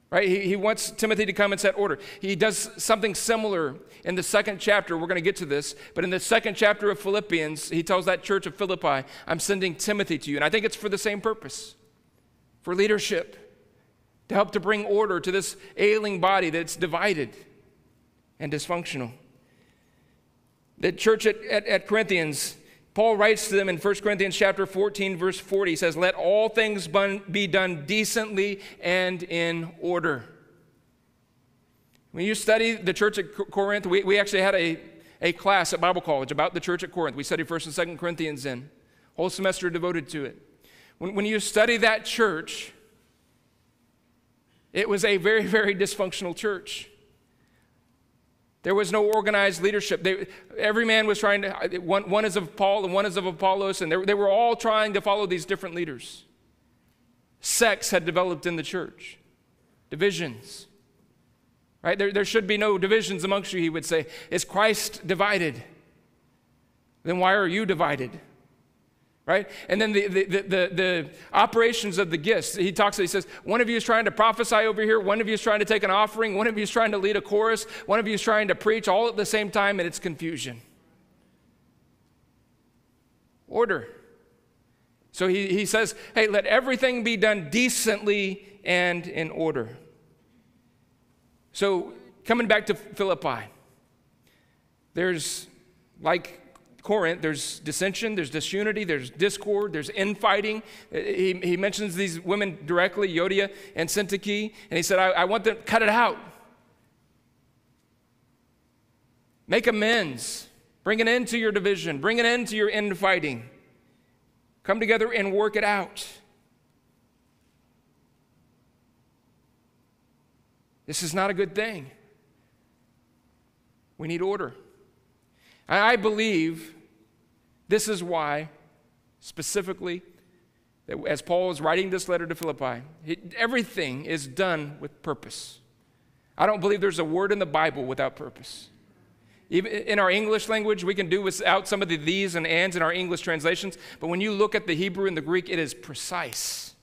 Right? He, he wants Timothy to come and set order. He does something similar in the second chapter. We're going to get to this. But in the second chapter of Philippians, he tells that church of Philippi, I'm sending Timothy to you. And I think it's for the same purpose for leadership, to help to bring order to this ailing body that's divided and dysfunctional. The church at, at, at Corinthians, Paul writes to them in 1 Corinthians chapter 14 verse 40 he says let all things be done decently and in order. When you study the church at Corinth, we, we actually had a, a class at Bible College about the church at Corinth. We studied 1st and 2nd Corinthians in. Whole semester devoted to it. When, when you study that church, it was a very, very dysfunctional church. There was no organized leadership. They, every man was trying to, one, one is of Paul and one is of Apollos, and they, were all trying to follow these different leaders. Sex had developed in the church, divisions. Right? There, there should be no divisions amongst you, he would say. Is Christ divided? Then why are you divided? Right? And then the, the, the, the, operations of the gifts. He talks, he says, one of you is trying to prophesy over here, one of you is trying to take an offering, one of you is trying to lead a chorus, one of you is trying to preach all at the same time, and it's confusion. Order. So he, he says, hey, let everything be done decently and in order. So coming back to Philippi, there's like Corinth, there's dissension, there's disunity, there's discord, there's infighting. Uh, he, he mentions these women directly, Euodia and Syntyche, and he said, I, I want them, cut it out. Make amends. Bring an end to your division. Bring an end to your infighting. Come together and work it out. This is not a good thing. We need order. I believe this is why, specifically, as Paul is writing this letter to Philippi, everything is done with purpose. I don't believe there's a word in the Bible without purpose. Even in our English language, we can do without some of the these and ands in our English translations, but when you look at the Hebrew and the Greek, it is precise.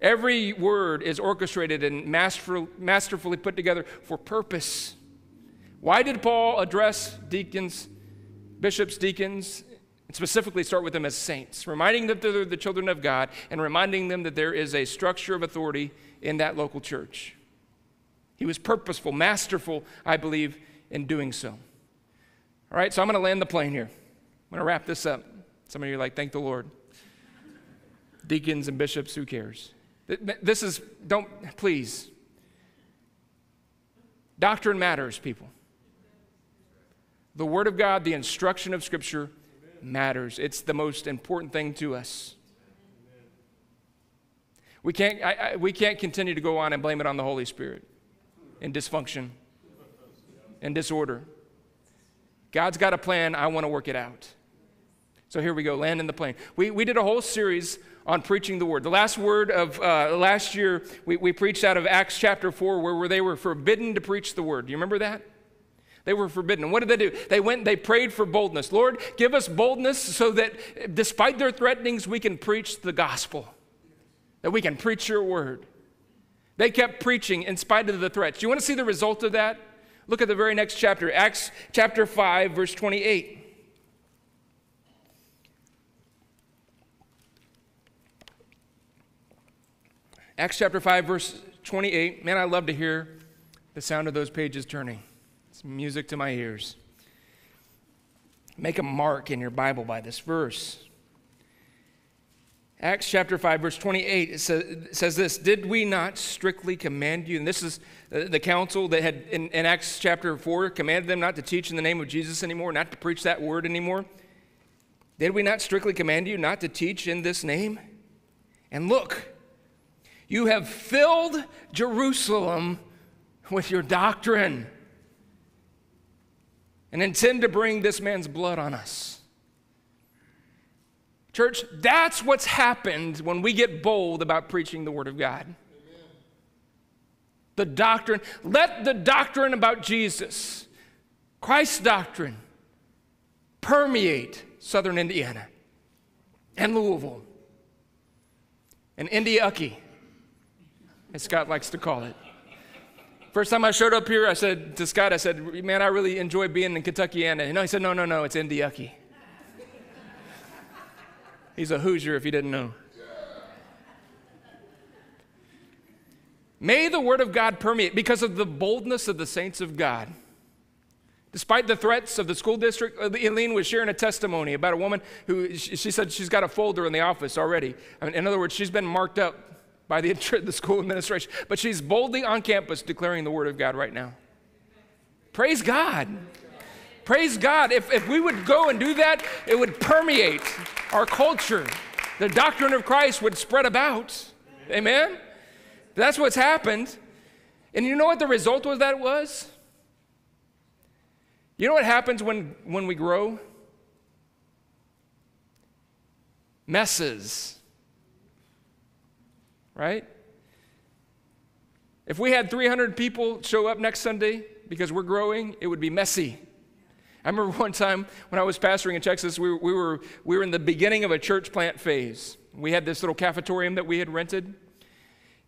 Every word is orchestrated and masterfully put together for purpose. Why did Paul address deacons, bishops, deacons, and specifically start with them as saints, reminding them that they're the children of God and reminding them that there is a structure of authority in that local church. He was purposeful, masterful, I believe, in doing so. All right, so I'm going to land the plane here. I'm going to wrap this up. Some of you are like, thank the Lord. Deacons and bishops, who cares? This is, don't, please. Doctrine matters, people. The Word of God, the instruction of Scripture matters. It's the most important thing to us. We can't, I, I, we can't continue to go on and blame it on the Holy Spirit in dysfunction and disorder. God's got a plan. I want to work it out. So here we go, land in the plane. We, we did a whole series on preaching the word. The last word of uh, last year, we, we preached out of Acts chapter 4, where, where they were forbidden to preach the word. Do you remember that? They were forbidden. And what did they do? They went they prayed for boldness. Lord, give us boldness so that despite their threatenings, we can preach the gospel, that we can preach your word. They kept preaching in spite of the threats. Do you want to see the result of that? Look at the very next chapter, Acts chapter 5, verse 28. Acts chapter 5, verse 28. Man, I love to hear the sound of those pages turning. Music to my ears. Make a mark in your Bible by this verse. Acts chapter 5, verse 28, it says, it says, this Did we not strictly command you? And this is uh, the council that had, in, in, Acts chapter 4, commanded them not to teach in the name of Jesus anymore, not to preach that word anymore. Did we not strictly command you not to teach in this name? And look, you have filled Jerusalem with your doctrine and intend to bring this man's blood on us. Church, that's what's happened when we get bold about preaching the Word of God. Amen. The doctrine, let the doctrine about Jesus, Christ's doctrine, permeate southern Indiana and Louisville and Indiucky, as Scott likes to call it. First time I showed up here, I said to Scott, I said, man, I really enjoy being in Kentucky. And you know, he said, no, no, no, it's Indiucky. He's a Hoosier if you didn't know. May the word of God permeate because of the boldness of the saints of God. Despite the threats of the school district, uh, Eileen was sharing a testimony about a woman who she said she's got a folder in the office already. In other words, she's been marked up by the, the school administration, but she's boldly on campus declaring the word of God right now. Praise God. Praise God. If, if we would go and do that, it would permeate our culture. The doctrine of Christ would spread about. Amen? That's what's happened. And you know what the result of that was? You know what happens when, when we grow? Messes. Right? If we had 300 people show up next Sunday because we're growing, it would be messy. I remember one time when I was pastoring in Texas, we, we, were, we were in the beginning of a church plant phase. We had this little cafetorium that we had rented,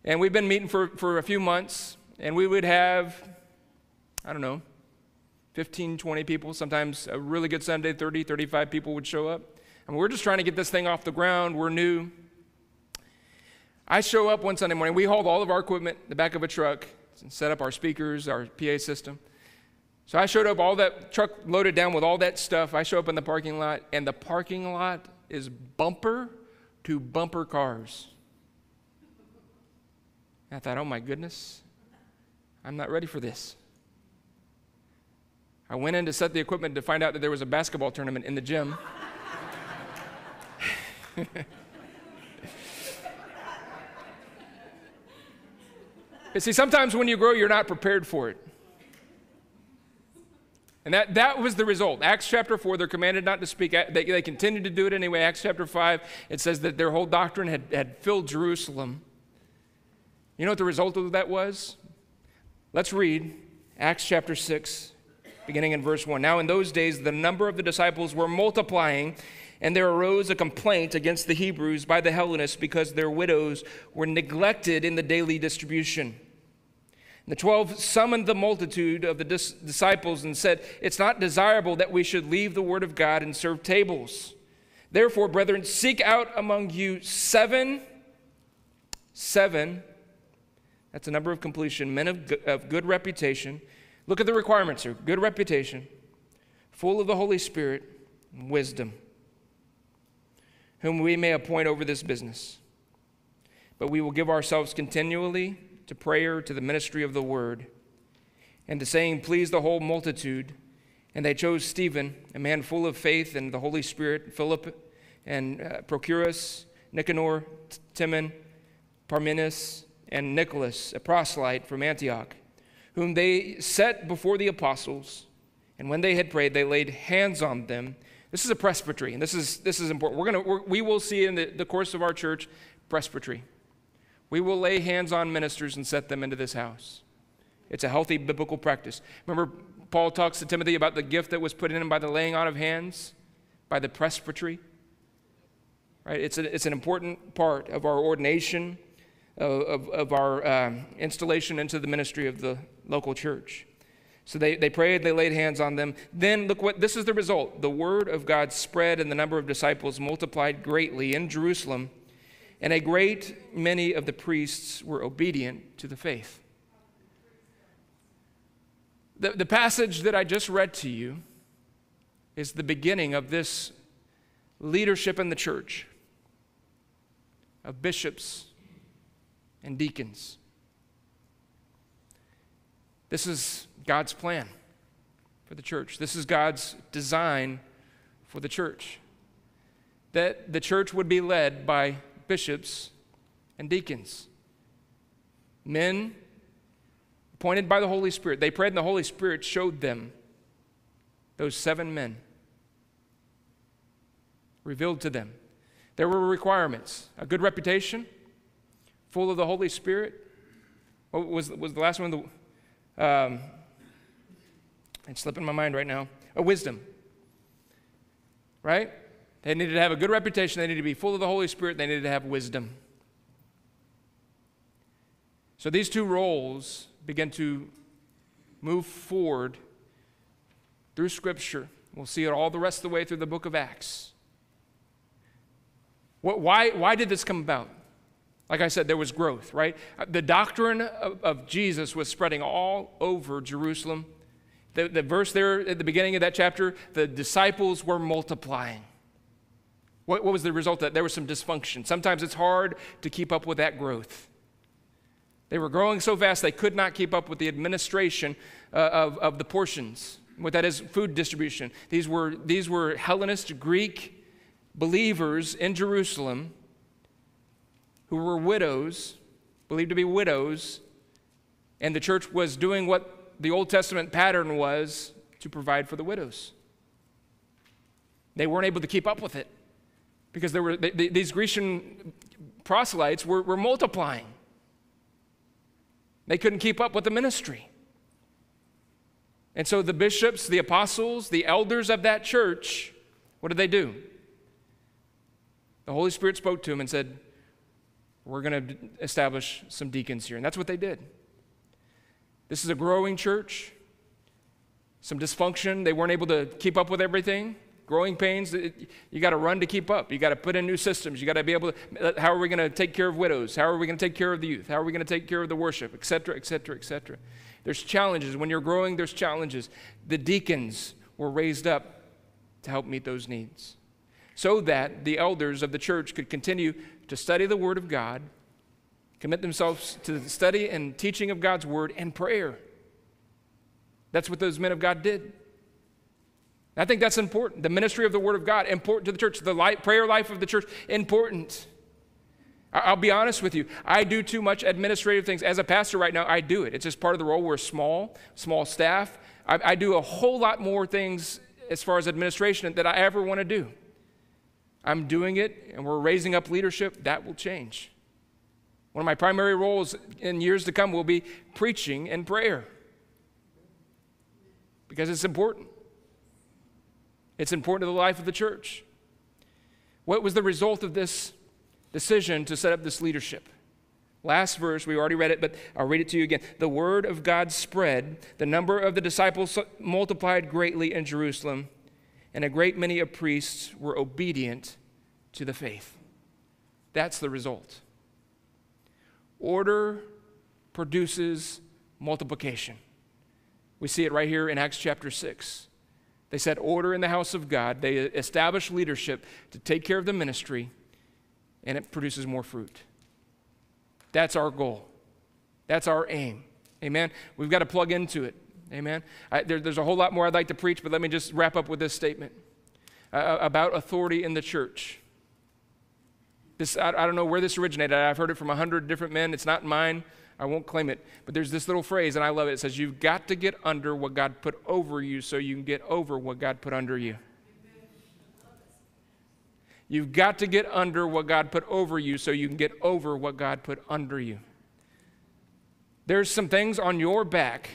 and we've been meeting for, for a few months, and we would have, I don't know, 15, 20 people. Sometimes a really good Sunday, 30, 35 people would show up. And we're just trying to get this thing off the ground. We're new. I show up one Sunday morning. We hauled all of our equipment in the back of a truck and set up our speakers, our PA system. So I showed up, all that truck loaded down with all that stuff. I show up in the parking lot, and the parking lot is bumper to bumper cars. I thought, oh my goodness, I'm not ready for this. I went in to set the equipment to find out that there was a basketball tournament in the gym. you see, sometimes when you grow, you're not prepared for it. And that, that was the result. Acts chapter 4, they're commanded not to speak. They, they continued to do it anyway. Acts chapter 5, it says that their whole doctrine had, had filled Jerusalem. You know what the result of that was? Let's read Acts chapter 6, beginning in verse 1. Now, in those days, the number of the disciples were multiplying, and there arose a complaint against the Hebrews by the Hellenists because their widows were neglected in the daily distribution. The twelve summoned the multitude of the dis- disciples and said, It's not desirable that we should leave the word of God and serve tables. Therefore, brethren, seek out among you seven, seven, that's a number of completion, men of, go- of good reputation. Look at the requirements here good reputation, full of the Holy Spirit, wisdom, whom we may appoint over this business. But we will give ourselves continually to prayer, to the ministry of the word, and to saying, Please the whole multitude. And they chose Stephen, a man full of faith and the Holy Spirit, Philip and uh, Prochorus, Nicanor, Timon, Parmenas, and Nicholas, a proselyte from Antioch, whom they set before the apostles. And when they had prayed, they laid hands on them. This is a presbytery, and this is, this is important. We're gonna, we're, we will see in the, the course of our church presbytery. We will lay hands on ministers and set them into this house. It's a healthy biblical practice. Remember, Paul talks to Timothy about the gift that was put in him by the laying on of hands, by the presbytery. Right? It's, a, it's an important part of our ordination, of, of, of our um, installation into the ministry of the local church. So they, they prayed, they laid hands on them. Then look what this is the result. The word of God spread, and the number of disciples multiplied greatly in Jerusalem and a great many of the priests were obedient to the faith. The, the passage that I just read to you is the beginning of this leadership in the church of bishops and deacons. This is God's plan for the church. This is God's design for the church. That the church would be led by bishops and deacons, men appointed by the Holy Spirit. They prayed, and the Holy Spirit showed them those seven men, revealed to them. There were requirements a good reputation, full of the Holy Spirit. What was, was the last one? The, um, it's slipping my mind right now. A wisdom. Right? They needed to have a good reputation. They needed to be full of the Holy Spirit. They needed to have wisdom. So these two roles begin to move forward through Scripture. We'll see it all the rest of the way through the book of Acts. What, why, why did this come about? Like I said, there was growth, right? The doctrine of, of Jesus was spreading all over Jerusalem. The, the verse there at the beginning of that chapter, the disciples were multiplying. What, what was the result that? There was some dysfunction. Sometimes it's hard to keep up with that growth. They were growing so fast they could not keep up with the administration uh, of, of the portions. What that is, food distribution. These were, these were Hellenist Greek believers in Jerusalem who were widows, believed to be widows, and the church was doing what the Old Testament pattern was to provide for the widows. They weren't able to keep up with it because there were, they, they, these Grecian proselytes were, were multiplying. They couldn't keep up with the ministry. And so the bishops, the apostles, the elders of that church, what did they do? The Holy Spirit spoke to them and said, We're going to establish some deacons here. And that's what they did. This is a growing church, some dysfunction. They weren't able to keep up with everything. Growing pains, you got to run to keep up. You got to put in new systems. You got to be able to, how are we going to take care of widows? How are we going to take care of the youth? How are we going to take care of the worship, et cetera, et cetera, et cetera? There's challenges. When you're growing, there's challenges. The deacons were raised up to help meet those needs so that the elders of the church could continue to study the Word of God, commit themselves to the study and teaching of God's Word and prayer. That's what those men of God did. I think that's important. The ministry of the Word of God, important to the church. The light, prayer life of the church, important. I'll be honest with you. I do too much administrative things. As a pastor right now, I do it. It's just part of the role. We're small, small staff. I, I do a whole lot more things as far as administration that I ever want to do. I'm doing it, and we're raising up leadership. That will change. One of my primary roles in years to come will be preaching and prayer because it's important. It's important to the life of the church. What was the result of this decision to set up this leadership? Last verse, we already read it, but I'll read it to you again. The word of God spread, the number of the disciples multiplied greatly in Jerusalem, and a great many of priests were obedient to the faith. That's the result. Order produces multiplication. We see it right here in Acts chapter 6. They set order in the house of God. They establish leadership to take care of the ministry, and it produces more fruit. That's our goal. That's our aim. Amen. We've got to plug into it. Amen. I, there, there's a whole lot more I'd like to preach, but let me just wrap up with this statement uh, uh about authority in the church. This, I, I don't know where this originated. I've heard it from a hundred different men. It's not mine. I won't claim it. But there's this little phrase, and I love it. It says, You've got to get under what God put over you so you can get over what God put under you. You've got to get under what God put over you so you can get over what God put under you. There's some things on your back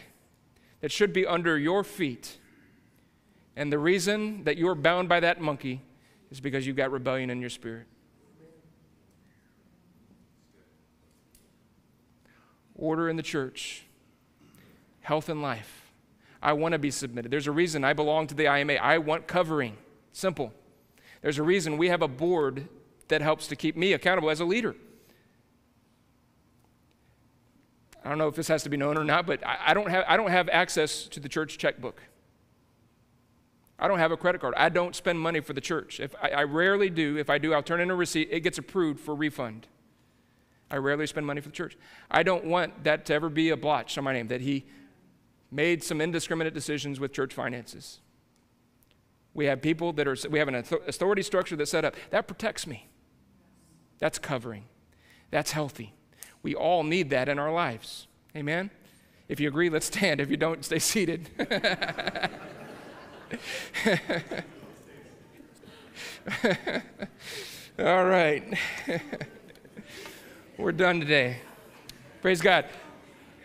that should be under your feet. And the reason that you're bound by that monkey is because you've got rebellion in your spirit. Order in the church, health and life. I want to be submitted. There's a reason I belong to the IMA. I want covering. Simple. There's a reason we have a board that helps to keep me accountable as a leader. I don't know if this has to be known or not, but I, don't, have, I don't have access to the church checkbook. I don't have a credit card. I don't spend money for the church. If I, I rarely do. If I do, I'll turn in a receipt. It gets approved for refund. I rarely spend money for the church. I don't want that to ever be a blotch on my name, that he made some indiscriminate decisions with church finances. We have people that are, we have an authority structure that's set up. That protects me. That's covering. That's healthy. We all need that in our lives. Amen? If you agree, let's stand. If you don't, stay seated. All right. We're done today. Praise God.